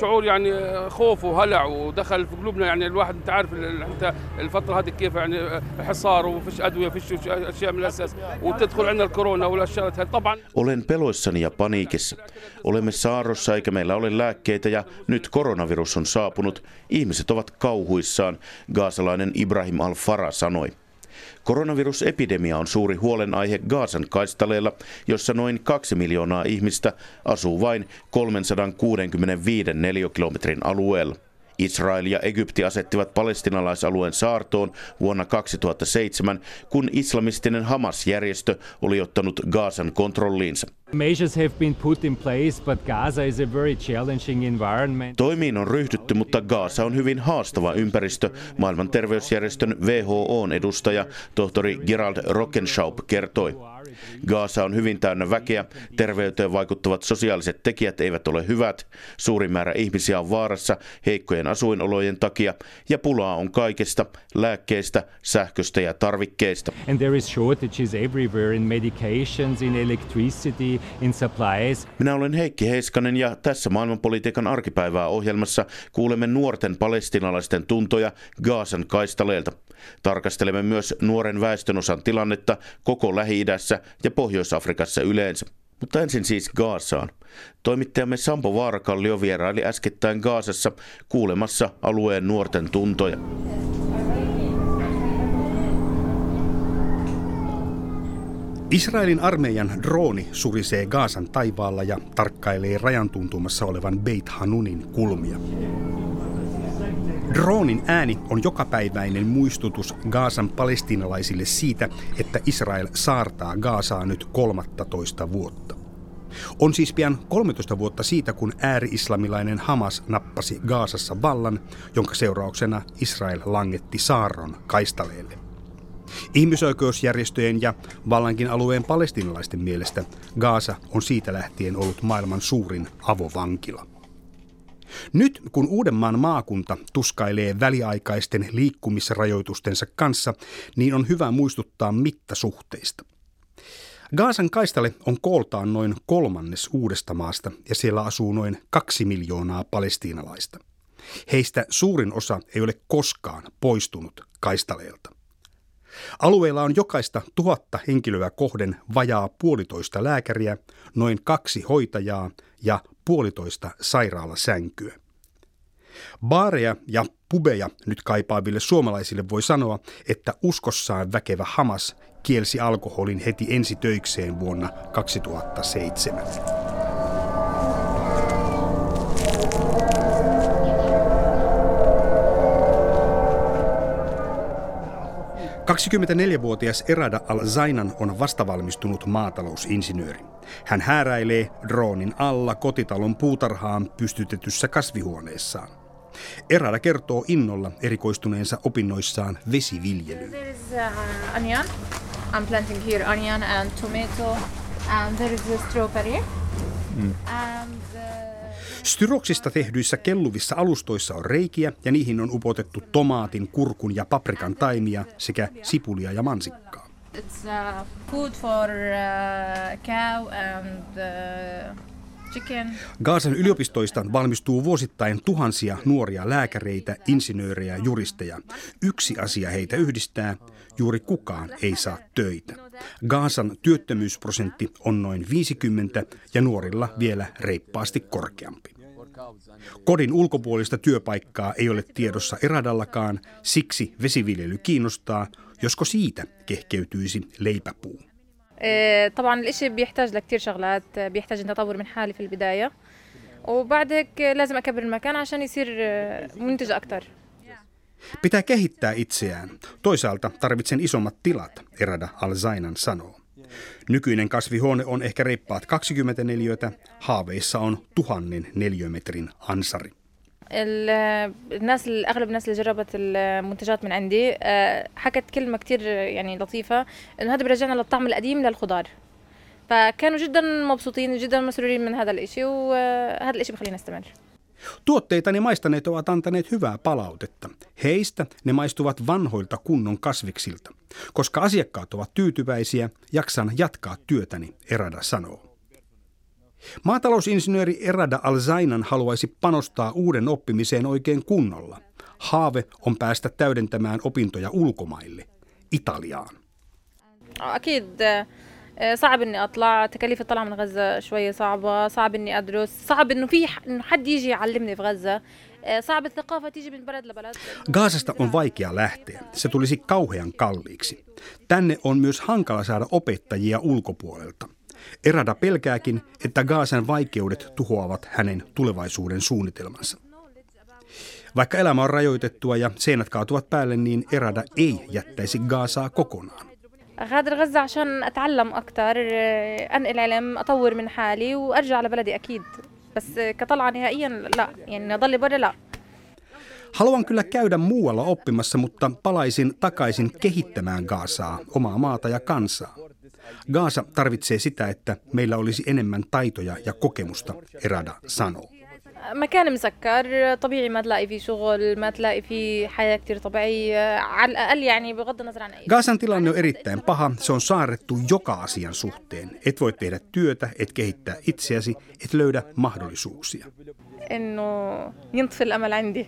كان شعور يعني خوف وهلع ودخل في قلوبنا يعني الواحد انت عارف انت الفتره هذه كيف يعني حصار وفيش ادويه فيش اشياء من الاساس وتدخل عندنا الكورونا والاشياء طبعا Olen peloissani ja paniikissa. Olemme saarrossa eikä meillä ole lääkkeitä ja nyt koronavirus on saapunut. Ihmiset ovat kauhuissaan, gaasalainen Ibrahim al-Farah sanoi. Koronavirusepidemia on suuri huolenaihe Gaasan kaistaleella, jossa noin kaksi miljoonaa ihmistä asuu vain 365 neliökilometrin alueella. Israel ja Egypti asettivat palestinalaisalueen saartoon vuonna 2007, kun islamistinen Hamas-järjestö oli ottanut Gaasan kontrolliinsa. Measures have been put in place, but Gaza is a very challenging environment. Toimiin on ryhdytty, mutta Gaasa on hyvin haastava ympäristö, maailman terveysjärjestön WHOn edustaja tohtori Gerald Rockenschaub kertoi. Gaasa on hyvin täynnä väkeä, terveyteen vaikuttavat sosiaaliset tekijät eivät ole hyvät, suuri määrä ihmisiä on vaarassa heikkojen asuinolojen takia ja pulaa on kaikesta, lääkkeistä, sähköstä ja tarvikkeista. And there is shortages everywhere in medications, in electricity, in supplies. Minä olen Heikki Heiskanen ja tässä maailmanpolitiikan arkipäivää ohjelmassa kuulemme nuorten palestinalaisten tuntoja Gaasan kaistaleelta. Tarkastelemme myös nuoren väestönosan tilannetta koko Lähi-idässä ja Pohjois-Afrikassa yleensä. Mutta ensin siis Gaasaan. Toimittajamme Sampo Vaarakallio vieraili äskettäin Gaasassa kuulemassa alueen nuorten tuntoja. Israelin armeijan drooni surisee Gaasan taivaalla ja tarkkailee rajan tuntumassa olevan Beit Hanunin kulmia. Droonin ääni on jokapäiväinen muistutus Gaasan palestinalaisille siitä, että Israel saartaa Gaasaa nyt 13 vuotta. On siis pian 13 vuotta siitä, kun ääri-islamilainen Hamas nappasi Gaasassa vallan, jonka seurauksena Israel langetti saarron kaistaleelle. Ihmisoikeusjärjestöjen ja vallankin alueen palestinalaisten mielestä Gaasa on siitä lähtien ollut maailman suurin avovankila. Nyt kun Uudenmaan maakunta tuskailee väliaikaisten liikkumisrajoitustensa kanssa, niin on hyvä muistuttaa mittasuhteista. Gaasan kaistale on kooltaan noin kolmannes uudesta maasta ja siellä asuu noin kaksi miljoonaa palestiinalaista. Heistä suurin osa ei ole koskaan poistunut kaistaleelta. Alueella on jokaista tuhatta henkilöä kohden vajaa puolitoista lääkäriä, noin kaksi hoitajaa ja puolitoista sairaalasänkyä. Baareja ja pubeja nyt kaipaaville suomalaisille voi sanoa, että uskossaan väkevä Hamas kielsi alkoholin heti ensi töikseen vuonna 2007. 24-vuotias Erada Al-Zainan on vastavalmistunut maatalousinsinööri. Hän hääräilee droonin alla kotitalon puutarhaan pystytetyssä kasvihuoneessaan. Erada kertoo innolla erikoistuneensa opinnoissaan vesiviljelyyn. Uh. I'm planting here onion and tomato. And there is a strawberry. And uh, Styroksista tehdyissä kelluvissa alustoissa on reikiä ja niihin on upotettu tomaatin, kurkun ja paprikan taimia sekä sipulia ja mansikkaa. it's uh, food for uh, cow and uh. Gaasan yliopistoista valmistuu vuosittain tuhansia nuoria lääkäreitä, insinöörejä ja juristeja. Yksi asia heitä yhdistää, juuri kukaan ei saa töitä. Gaasan työttömyysprosentti on noin 50 ja nuorilla vielä reippaasti korkeampi. Kodin ulkopuolista työpaikkaa ei ole tiedossa Eradallakaan, siksi vesiviljely kiinnostaa, josko siitä kehkeytyisi leipäpuu. آه، طبعا الاشي بيحتاج لكتير شغلات آه، بيحتاج اني اطور من حالي في البداية وبعد هيك آه، لازم اكبر المكان عشان يصير آه، منتج اكتر Pitää kehittää itseään. Toisaalta tarvitsen isommat tilat, Erada Al-Zainan sanoo. Nykyinen kasvihuone on ehkä reippaat 20 neliötä, haaveissa on tuhannen neliömetrin ansari. ال- الناس ال- اغلب الناس اللي جربت المنتجات من عندي آه، حكت كلمه كتير يعني لطيفه انه هذا بيرجعنا للطعم القديم للخضار فكانوا جدا مبسوطين جدا مسرورين من هذا الاشي وهذا الاشي بخلينا نستمر Tuotteitani maistaneet ovat antaneet hyvää palautetta. Heistä ne maistuvat vanhoilta kunnon kasviksilta. Koska asiakkaat ovat tyytyväisiä, jaksan jatkaa työtäni, Erada sanoo. Maatalousinsinööri Erada Alzainan haluaisi panostaa uuden oppimiseen oikein kunnolla. Haave on päästä täydentämään opintoja ulkomaille, Italiaan. اكيد صعب اني اطلع تكاليف الطلعه من غزه شويه صعبه صعب اني ادرس صعب انه في انه حد يجي يعلمني في غزه صعب الثقافه تيجي من بلد لبلد Gaasasta on vaikea lähteä. Se tulisi kauhean kalliiksi. Tänne on myös hankala saada opettajia ulkopuolelta. Erada pelkääkin, että Gaasan vaikeudet tuhoavat hänen tulevaisuuden suunnitelmansa. Vaikka elämä on rajoitettua ja seinät kaatuvat päälle, niin Erada ei jättäisi Gaasaa kokonaan. غادر غزة عشان أتعلم أكتر أنقل علم أطور من حالي وأرجع لبلدي أكيد بس كطلعة نهائيا لا يعني أضل برا لا Haluan kyllä käydä muualla oppimassa, mutta palaisin takaisin kehittämään Gaasaa, omaa maata ja kansaa. Gaasa tarvitsee sitä, että meillä olisi enemmän taitoja ja kokemusta, Erada sanoo. مكان مسكر طبيعي ما تلاقي فيه شغل ما تلاقي فيه حياة كتير طبيعية على الأقل يعني بغض النظر عن أي Gaasan tilanne on erittäin paha. Se on saarrettu joka asian suhteen. Et voi tehdä työtä, et kehittää itseäsi, et löydä mahdollisuuksia. إنه ينطفي الأمل عندي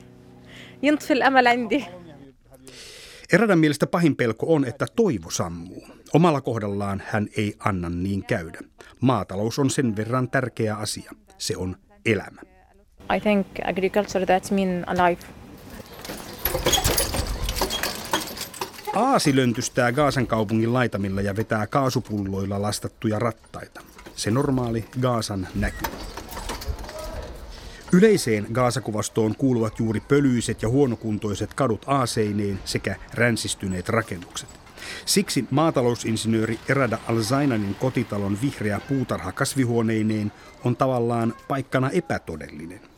ينطفي الأمل عندي Eradan mielestä pahin pelko on, että toivo sammuu. Omalla kohdallaan hän ei anna niin käydä. Maatalous on sen verran tärkeä asia. Se on elämä. I think agriculture that's mean alive Aasi löntystää Gaasan kaupungin laitamilla ja vetää kaasupulloilla lastattuja rattaita. Se normaali Gaasan näky. Yleiseen Gaasakuvastoon kuuluvat juuri pölyiset ja huonokuntoiset kadut aaseineen sekä ränsistyneet rakennukset. Siksi maatalousinsinööri Erada Alzainanin kotitalon vihreä puutarha kasvihuoneineen on tavallaan paikkana epätodellinen.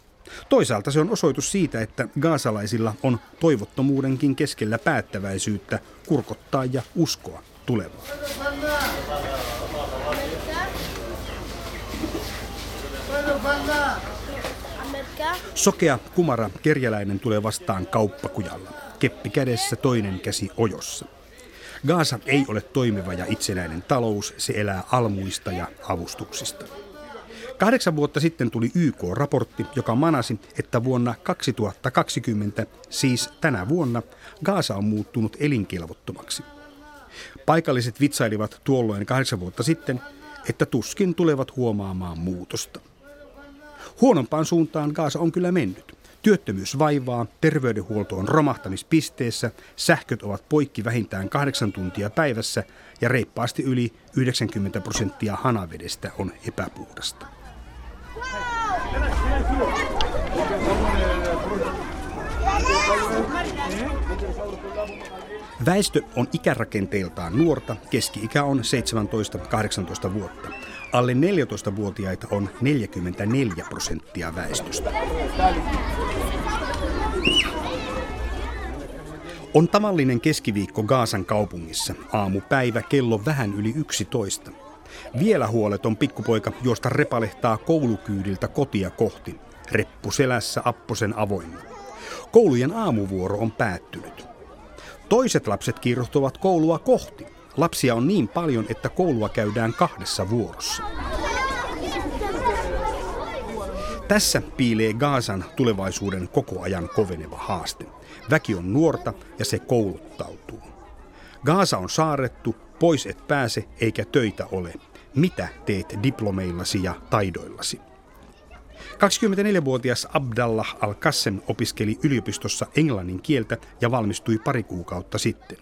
Toisaalta se on osoitus siitä, että gaasalaisilla on toivottomuudenkin keskellä päättäväisyyttä kurkottaa ja uskoa tulevaan. Sokea, kumara, kerjäläinen tulee vastaan kauppakujalla. Keppi kädessä, toinen käsi ojossa. Gaasa ei ole toimiva ja itsenäinen talous, se elää almuista ja avustuksista. Kahdeksan vuotta sitten tuli YK-raportti, joka manasi, että vuonna 2020, siis tänä vuonna, Gaasa on muuttunut elinkelvottomaksi. Paikalliset vitsailivat tuolloin kahdeksan vuotta sitten, että tuskin tulevat huomaamaan muutosta. Huonompaan suuntaan Gaasa on kyllä mennyt. Työttömyys vaivaa, terveydenhuolto on romahtamispisteessä, sähköt ovat poikki vähintään kahdeksan tuntia päivässä ja reippaasti yli 90 prosenttia hanavedestä on epäpuhdasta. Väestö on ikärakenteeltaan nuorta, keski-ikä on 17-18 vuotta. Alle 14-vuotiaita on 44 prosenttia väestöstä. On tavallinen keskiviikko Gaasan kaupungissa, aamupäivä kello vähän yli 11. Vielä huoleton pikkupoika juosta repalehtaa koulukyydiltä kotia kohti, reppu selässä apposen avoinna. Koulujen aamuvuoro on päättynyt. Toiset lapset kiiruhtuvat koulua kohti. Lapsia on niin paljon, että koulua käydään kahdessa vuorossa. Tässä piilee Gaasan tulevaisuuden koko ajan koveneva haaste. Väki on nuorta ja se kouluttautuu. Gaasa on saarettu, pois et pääse eikä töitä ole. Mitä teet diplomeillasi ja taidoillasi? 24-vuotias Abdallah Al-Qassem opiskeli yliopistossa englannin kieltä ja valmistui pari kuukautta sitten.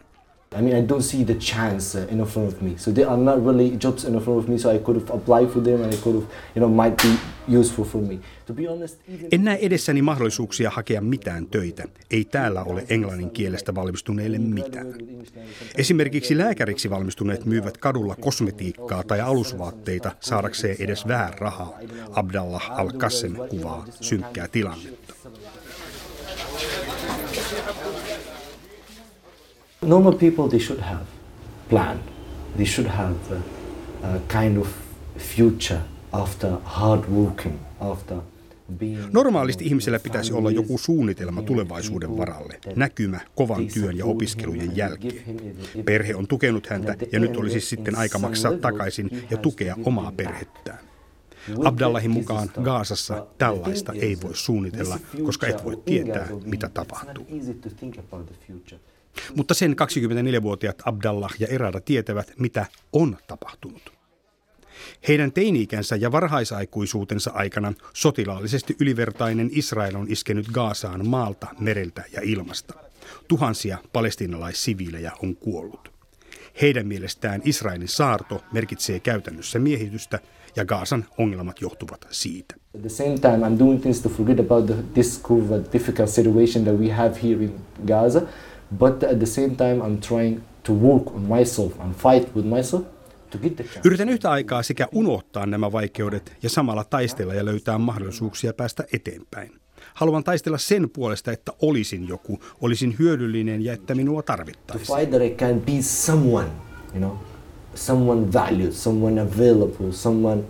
I mean, I don't see the chance uh, in front of me. So there are not really jobs in front of me, so I could have applied for them and I could have, you know, might be useful for me. To be honest. En näe edessäni mahdollisuuksia hakea mitään töitä. Ei täällä ole englannin kielestä valmistuneille mitään. Esimerkiksi lääkäriksi valmistuneet myyvät kadulla kosmetiikkaa tai alusvaatteita saadakseen edes vähän rahaa. Abdallah Al-Qassem kuvaa synkkää tilannetta. Normal people, they should have plan. They should have a, a kind of future after hard working, after being... Normaalisti ihmisellä pitäisi olla joku suunnitelma tulevaisuuden varalle, näkymä kovan työn ja opiskelujen jälkeen. Perhe on tukenut häntä ja nyt olisi sitten aika maksaa takaisin ja tukea omaa perhettään. Abdallahin mukaan Gaasassa tällaista ei voi suunnitella, koska et voi tietää, mitä tapahtuu. Mutta sen 24-vuotiaat Abdallah ja Erada tietävät, mitä on tapahtunut. Heidän teini-ikänsä ja varhaisaikuisuutensa aikana sotilaallisesti ylivertainen Israel on iskenyt Gaasaan maalta, mereltä ja ilmasta. Tuhansia palestinalaissiviilejä on kuollut. Heidän mielestään Israelin saarto merkitsee käytännössä miehitystä ja Gaasan ongelmat johtuvat siitä. At the same time, I'm doing things to forget about the, this difficult situation that we have here in Gaza, but at the same time, I'm trying to work on myself and fight with myself to get the chance. Yritän yhtä aikaa sekä unohtaa nämä vaikeudet ja samalla taistella ja löytää mahdollisuuksia päästä eteenpäin. Haluan taistella sen puolesta, että olisin joku, olisin hyödyllinen ja että minua To tarvittaisiin. fight that I can be someone, you know, someone valued, someone available, someone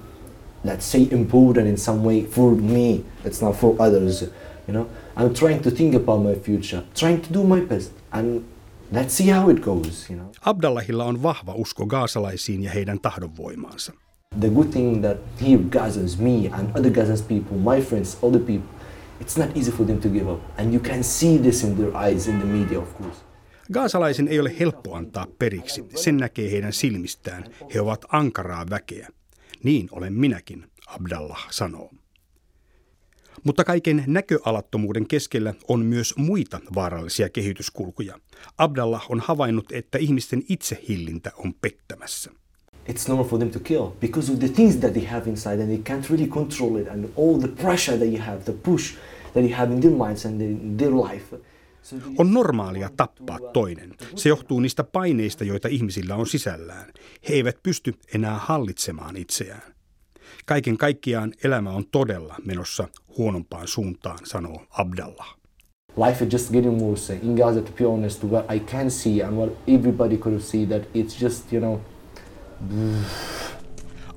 let's say important in some way for me. It's not for others, you know. I'm trying to think about my future, trying to do my best, and let's see how it goes, you know. Abdallahilla on vahva usko gaasalaisiin ja heidän tahdonvoimaansa. The good thing that here Gazans, me and other Gazans people, my friends, other people, it's not easy for them to give up. And you can see this in their eyes, in the media, of course. Gaasalaisen ei ole helppo antaa periksi. Sen näkee heidän silmistään. He ovat ankaraa väkeä. Niin olen minäkin, Abdallah sanoo. Mutta kaiken näköalattomuuden keskellä on myös muita vaarallisia kehityskulkuja. Abdallah on havainnut, että ihmisten itsehillintä on pettämässä. It's normal for them to kill because of the things that they have inside and they can't really control it and all the pressure that you have, the push that you have in their minds and in their life. On normaalia tappaa toinen. Se johtuu niistä paineista, joita ihmisillä on sisällään. He eivät pysty enää hallitsemaan itseään. Kaiken kaikkiaan elämä on todella menossa huonompaan suuntaan, sanoo Abdallah. life is just getting worse. In Gaza, to be honest, what I can see and what everybody could see that it's just, you know,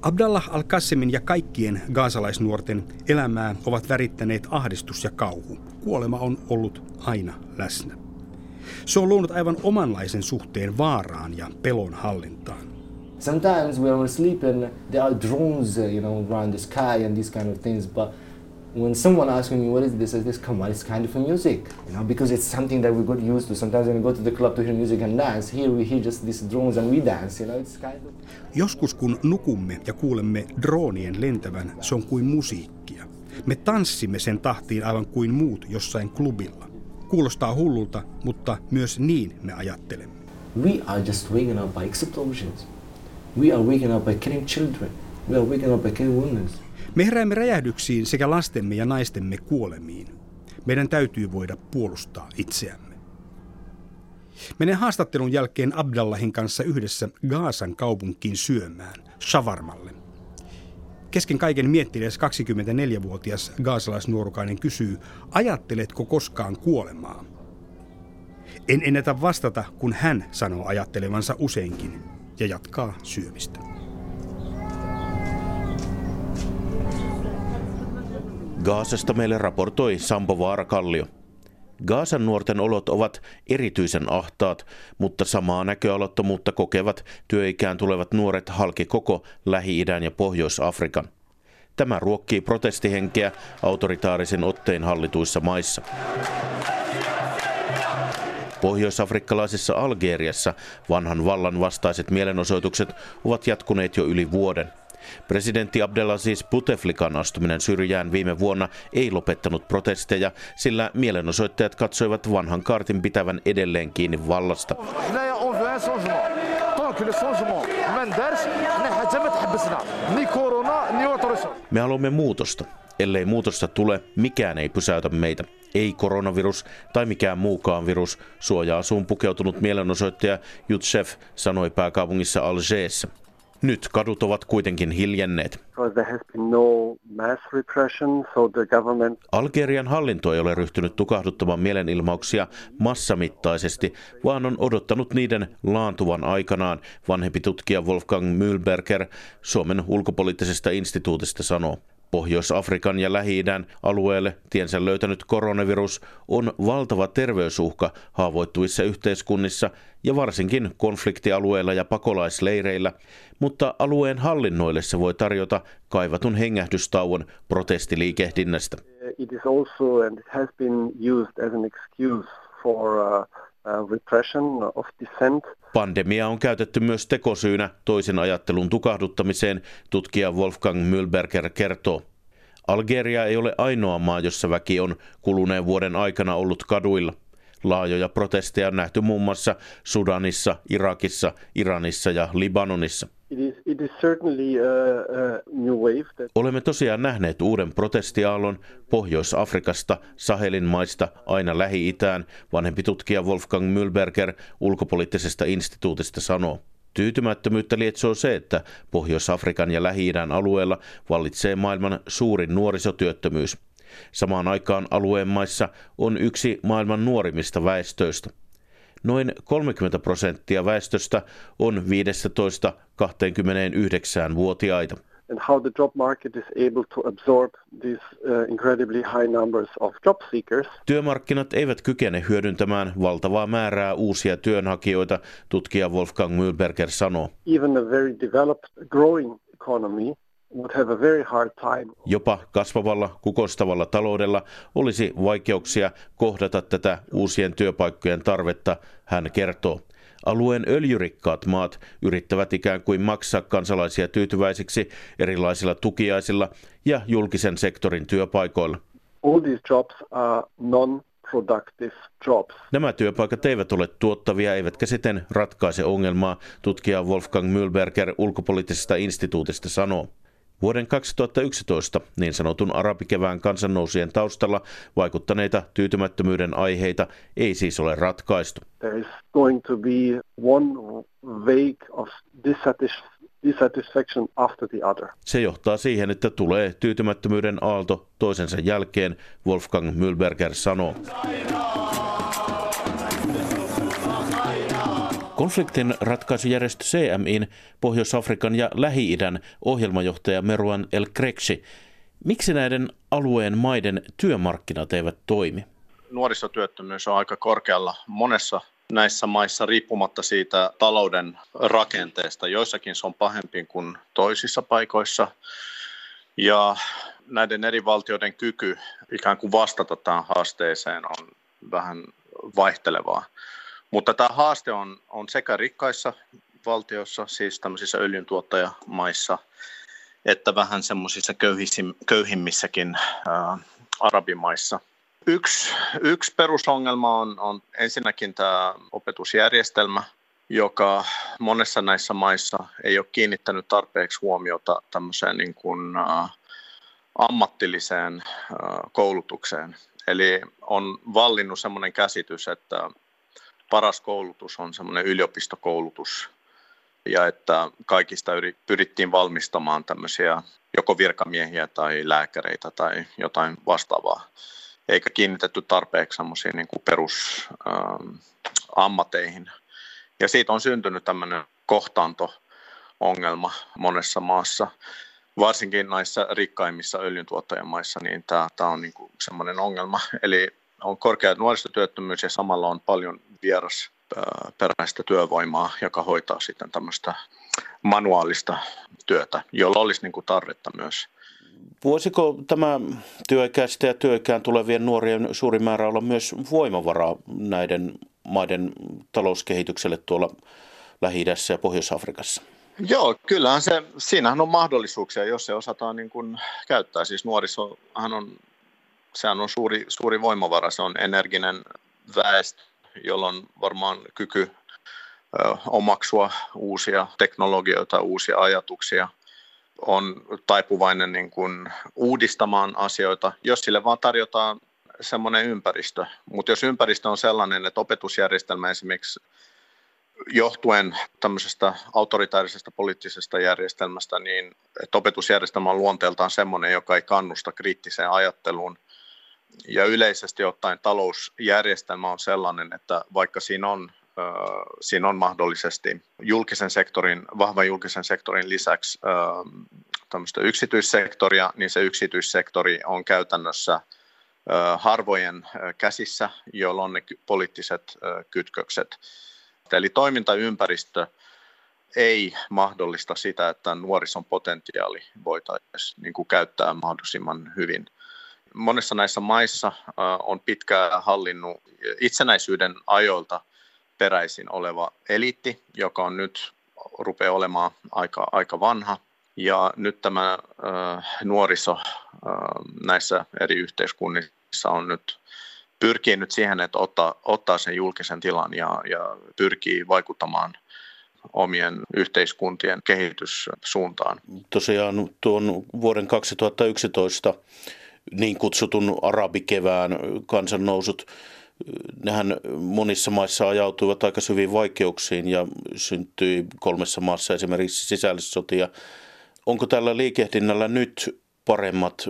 Abdallah al-Qassimin ja kaikkien gaasalaisnuorten elämää ovat värittäneet ahdistus ja kauhu. Kuolema on ollut aina läsnä. Se on luonut aivan omanlaisen suhteen vaaraan ja pelon hallintaan. Sometimes when we're sleeping, there are drones, uh, you know, around the sky and these kind of things. But when someone asks me, what is this? I this come on, it's kind of music, you know, because it's something that we got used to. Sometimes when we go to the club to hear music and dance, here we hear just these drones and we dance, you know, it's kind of... Joskus kun nukumme ja kuulemme droonien lentävän, se on kuin musiikkia. Me tanssimme sen tahtiin aivan kuin muut jossain klubilla. Kuulostaa hullulta, mutta myös niin me ajattelemme. We are just waking up by explosions. We are waking up by killing children. We are waking up by killing women. Me heräämme räjähdyksiin sekä lastemme ja naistemme kuolemiin. Meidän täytyy voida puolustaa itseämme. Menen haastattelun jälkeen Abdallahin kanssa yhdessä Gaasan kaupunkiin syömään, shawarmalle. Kesken kaiken miettinees 24-vuotias gaasalaisnuorukainen kysyy, ajatteletko koskaan kuolemaa? En ennätä vastata, kun hän sanoo ajattelevansa useinkin ja jatkaa syömistä. Gaasasta meille raportoi Sampo Vaara-Kallio. Gaasan nuorten olot ovat erityisen ahtaat, mutta samaa näköalattomuutta kokevat työikään tulevat nuoret halki koko Lähi-idän ja Pohjois-Afrikan. Tämä ruokkii protestihenkeä autoritaarisen otteen hallituissa maissa. Pohjois-afrikkalaisessa Algeriassa vanhan vallan vastaiset mielenosoitukset ovat jatkuneet jo yli vuoden. Presidentti Abdelaziz Bouteflikan astuminen syrjään viime vuonna ei lopettanut protesteja, sillä mielenosoittajat katsoivat vanhan kartin pitävän edelleen kiinni vallasta. Me haluamme muutosta. Ellei muutosta tule, mikään ei pysäytä meitä. Ei koronavirus tai mikään muukaan virus, suoja-asuun pukeutunut mielenosoittaja Yutsef sanoi pääkaupungissa Algerissa. Nyt kadut ovat kuitenkin hiljenneet. no Algerian hallinto ei ole ryhtynyt tukahduttamaan mielenilmauksia massamittaisesti, vaan on odottanut niiden laantuvan aikanaan, vanhempi tutkija Wolfgang Mühlberger Suomen ulkopoliittisesta instituutista sanoo. Pohjois-Afrikan ja Lähi-idän alueelle tiensä löytänyt koronavirus on valtava terveysuhka haavoittuvissa yhteiskunnissa ja varsinkin konfliktialueilla ja pakolaisleireillä, mutta alueen hallinnoille se voi tarjota kaivatun hengähdystauon protestiliikehdinnästä. It is also and it has been used as an excuse for uh, uh. Pandemia on käytetty myös tekosyynä toisen ajattelun tukahduttamiseen, tutkija Wolfgang Mühlberger kertoo. Algeria ei ole ainoa maa, jossa väki on kuluneen vuoden aikana ollut kaduilla. Laajoja protesteja on nähty muun muassa Sudanissa, Irakissa, Iranissa ja Libanonissa. Olemme tosiaan nähneet uuden protestiaallon Pohjois-Afrikasta, Sahelin maista aina Lähi-Itään, vanhempi tutkija Wolfgang Mühlberger ulkopoliittisesta instituutista sanoo. Tyytymättömyyttä lietsoo se, että Pohjois-Afrikan ja Lähi-idän alueella vallitsee maailman suurin nuorisotyöttömyys. Samaan aikaan alueen maissa on yksi maailman nuorimmista väestöistä. Noin 30 prosenttia väestöstä on 15-29-vuotiaita. and how the job market is able to absorb these uh, incredibly high numbers of job seekers. Työmarkkinat eivät kykene hyödyntämään valtavaa määrää uusia työnhakijoita, tutkija Wolfgang Mühlberger sanoo. Even a very developed, growing economy Jopa kasvavalla, kukoistavalla taloudella olisi vaikeuksia kohdata tätä uusien työpaikkojen tarvetta, hän kertoo. Alueen öljyrikkaat maat yrittävät ikään kuin maksaa kansalaisia tyytyväisiksi erilaisilla tukiaisilla ja julkisen sektorin työpaikoilla. all these jobs are jobs. Nämä työpaikat eivät ole tuottavia eivätkä siten ratkaise ongelmaa, tutkija Wolfgang Mühlberger ulkopoliittisesta instituutista sanoo. Vuoden 2011 niin sanotun arabikevään kansannousien taustalla vaikuttaneita tyytymättömyyden aiheita ei siis ole ratkaistu. There is going to be one wave of dissatis- dissatisfaction after the other. Se johtaa siihen, että tulee tyytymättömyyden aalto toisensa jälkeen, Wolfgang Mühlberger sanoo. Konfliktin ratkaisujärjestö CMIn Pohjois-Afrikan ja Lähi-idän ohjelmajohtaja Meruan El Krekshi. Miksi näiden alueen maiden työmarkkinat eivät toimi? nuorisotyöttömyys on aika korkealla monessa näissä maissa riippumatta siitä talouden rakenteesta. Joissakin se on pahempi kuin toisissa paikoissa. Ja näiden eri valtioiden kyky ikään kuin vastata tähän haasteeseen on vähän vaihtelevaa. Mutta tämä haaste on, on sekä rikkaissa valtioissa, siis tämmöisissä öljyntuottajamaissa, että vähän semmoisissa köyhimmissäkin ää, arabimaissa – Yksi, yksi perusongelma on, on ensinnäkin tämä opetusjärjestelmä, joka monessa näissä maissa ei ole kiinnittänyt tarpeeksi huomiota tämmöiseen niin kuin, ä, ammattilliseen ä, koulutukseen. Eli on vallinnut semmoinen käsitys, että paras koulutus on semmoinen yliopistokoulutus ja että kaikista yri, pyrittiin valmistamaan tämmöisiä joko virkamiehiä tai lääkäreitä tai jotain vastaavaa eikä kiinnitetty tarpeeksi semmoisiin niin perusammateihin. Ja siitä on syntynyt tämmöinen kohtaanto-ongelma monessa maassa, varsinkin näissä rikkaimmissa öljyntuottajamaissa, niin tämä, tämä on niin semmoinen ongelma. Eli on korkea nuorisotyöttömyys ja samalla on paljon vieras peräistä työvoimaa, joka hoitaa sitten tämmöistä manuaalista työtä, jolla olisi niin kuin tarvetta myös Voisiko tämä työikäistä ja työikään tulevien nuorien suuri määrä olla myös voimavaraa näiden maiden talouskehitykselle tuolla lähi ja Pohjois-Afrikassa? Joo, kyllähän se, siinähän on mahdollisuuksia, jos se osataan niin kuin käyttää. Siis nuorisohan on, sehän on suuri, suuri voimavara, se on energinen väestö, jolla on varmaan kyky omaksua uusia teknologioita, uusia ajatuksia – on taipuvainen niin kuin uudistamaan asioita, jos sille vaan tarjotaan semmoinen ympäristö. Mutta jos ympäristö on sellainen, että opetusjärjestelmä esimerkiksi johtuen tämmöisestä autoritaarisesta poliittisesta järjestelmästä, niin että opetusjärjestelmä on luonteeltaan semmoinen, joka ei kannusta kriittiseen ajatteluun. Ja yleisesti ottaen talousjärjestelmä on sellainen, että vaikka siinä on siinä on mahdollisesti julkisen sektorin, vahvan julkisen sektorin lisäksi tämmöistä yksityissektoria, niin se yksityissektori on käytännössä harvojen käsissä, joilla on ne poliittiset kytkökset. Eli toimintaympäristö ei mahdollista sitä, että nuorison potentiaali voitaisiin niin käyttää mahdollisimman hyvin. Monessa näissä maissa on pitkään hallinnut itsenäisyyden ajoilta peräisin oleva eliitti, joka on nyt rupeaa olemaan aika, aika vanha. Ja nyt tämä nuoriso näissä eri yhteiskunnissa on nyt pyrkii nyt siihen, että ottaa, ottaa sen julkisen tilan ja, ja pyrkii vaikuttamaan omien yhteiskuntien kehityssuuntaan. Tosiaan tuon vuoden 2011 niin kutsutun arabikevään kansannousut, nehän monissa maissa ajautuivat aika syviin vaikeuksiin ja syntyi kolmessa maassa esimerkiksi sisällissotia. Onko tällä liikehdinnällä nyt paremmat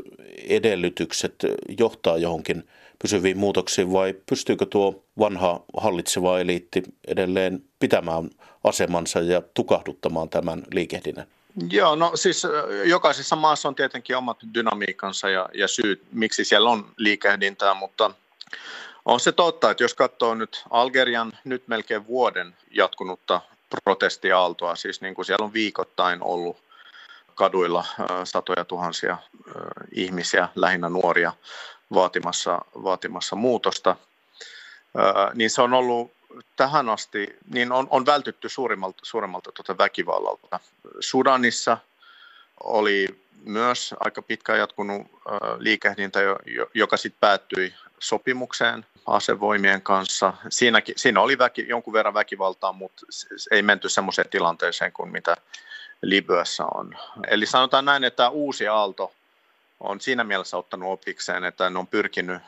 edellytykset johtaa johonkin pysyviin muutoksiin vai pystyykö tuo vanha hallitseva eliitti edelleen pitämään asemansa ja tukahduttamaan tämän liikehdinnän? Joo, no siis jokaisessa maassa on tietenkin omat dynamiikkansa ja, ja syyt, miksi siellä on liikehdintää, mutta on se totta, että jos katsoo nyt Algerian nyt melkein vuoden jatkunutta protestiaaltoa, siis niin kuin siellä on viikoittain ollut kaduilla satoja tuhansia ihmisiä, lähinnä nuoria, vaatimassa, vaatimassa muutosta, niin se on ollut tähän asti, niin on, on vältytty suurimmalta, suurimmalta tuota väkivallalta. Sudanissa oli myös aika pitkään jatkunut liikehdintä, joka sitten päättyi sopimukseen asevoimien kanssa. Siinäkin, siinä oli väki, jonkun verran väkivaltaa, mutta ei menty semmoiseen tilanteeseen kuin mitä Libyassa on. Eli sanotaan näin, että uusi aalto on siinä mielessä ottanut opikseen, että ne on pyrkinyt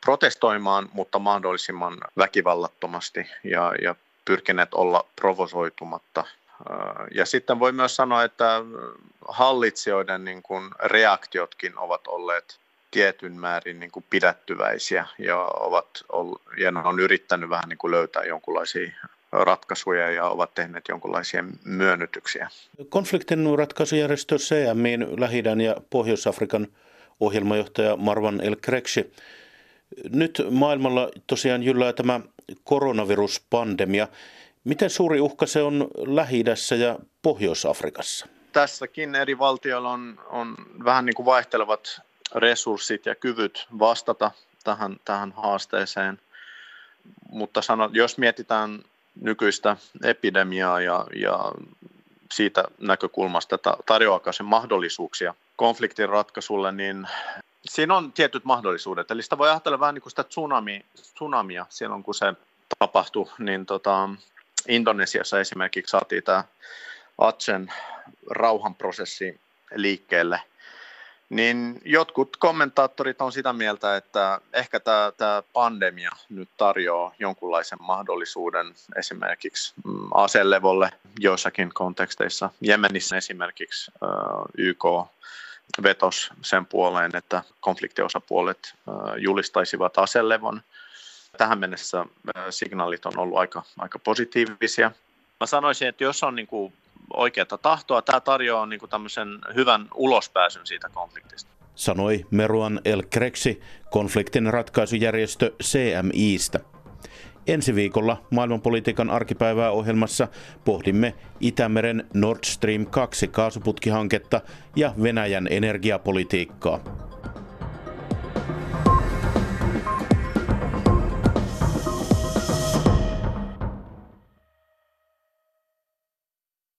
protestoimaan, mutta mahdollisimman väkivallattomasti ja, ja pyrkineet olla provosoitumatta. Ja sitten voi myös sanoa, että hallitsijoiden niin kuin reaktiotkin ovat olleet tietyn määrin niin kuin pidättyväisiä ja, ovat ja on yrittänyt vähän niin kuin löytää jonkinlaisia ratkaisuja ja ovat tehneet jonkinlaisia myönnytyksiä. Konfliktin ratkaisujärjestö CMIin lähi ja Pohjois-Afrikan ohjelmajohtaja Marwan El Krekshi. Nyt maailmalla tosiaan jyllää tämä koronaviruspandemia. Miten suuri uhka se on lähi ja Pohjois-Afrikassa? Tässäkin eri valtioilla on, on vähän niin kuin vaihtelevat resurssit ja kyvyt vastata tähän, tähän haasteeseen. Mutta sano, jos mietitään nykyistä epidemiaa ja, ja siitä näkökulmasta, että tarjoaako se mahdollisuuksia konfliktin ratkaisulle, niin siinä on tietyt mahdollisuudet. Eli sitä voi ajatella vähän niin kuin sitä tsunami, tsunamia silloin, kun se tapahtui, niin tota, Indonesiassa esimerkiksi saatiin tämä Atsen rauhanprosessi liikkeelle – niin jotkut kommentaattorit on sitä mieltä, että ehkä tämä, tämä pandemia nyt tarjoaa jonkunlaisen mahdollisuuden esimerkiksi mm, aselevolle joissakin konteksteissa. Jemenissä esimerkiksi YK vetos sen puoleen, että konfliktiosapuolet julistaisivat aselevon. Tähän mennessä signaalit on ollut aika, aika positiivisia. Mä sanoisin, että jos on niin kuin oikeata tahtoa. Tämä tarjoaa niin tämmöisen hyvän ulospääsyn siitä konfliktista. Sanoi Meruan El Kreksi, konfliktin ratkaisujärjestö CMIstä. Ensi viikolla maailmanpolitiikan arkipäivää ohjelmassa pohdimme Itämeren Nord Stream 2 kaasuputkihanketta ja Venäjän energiapolitiikkaa.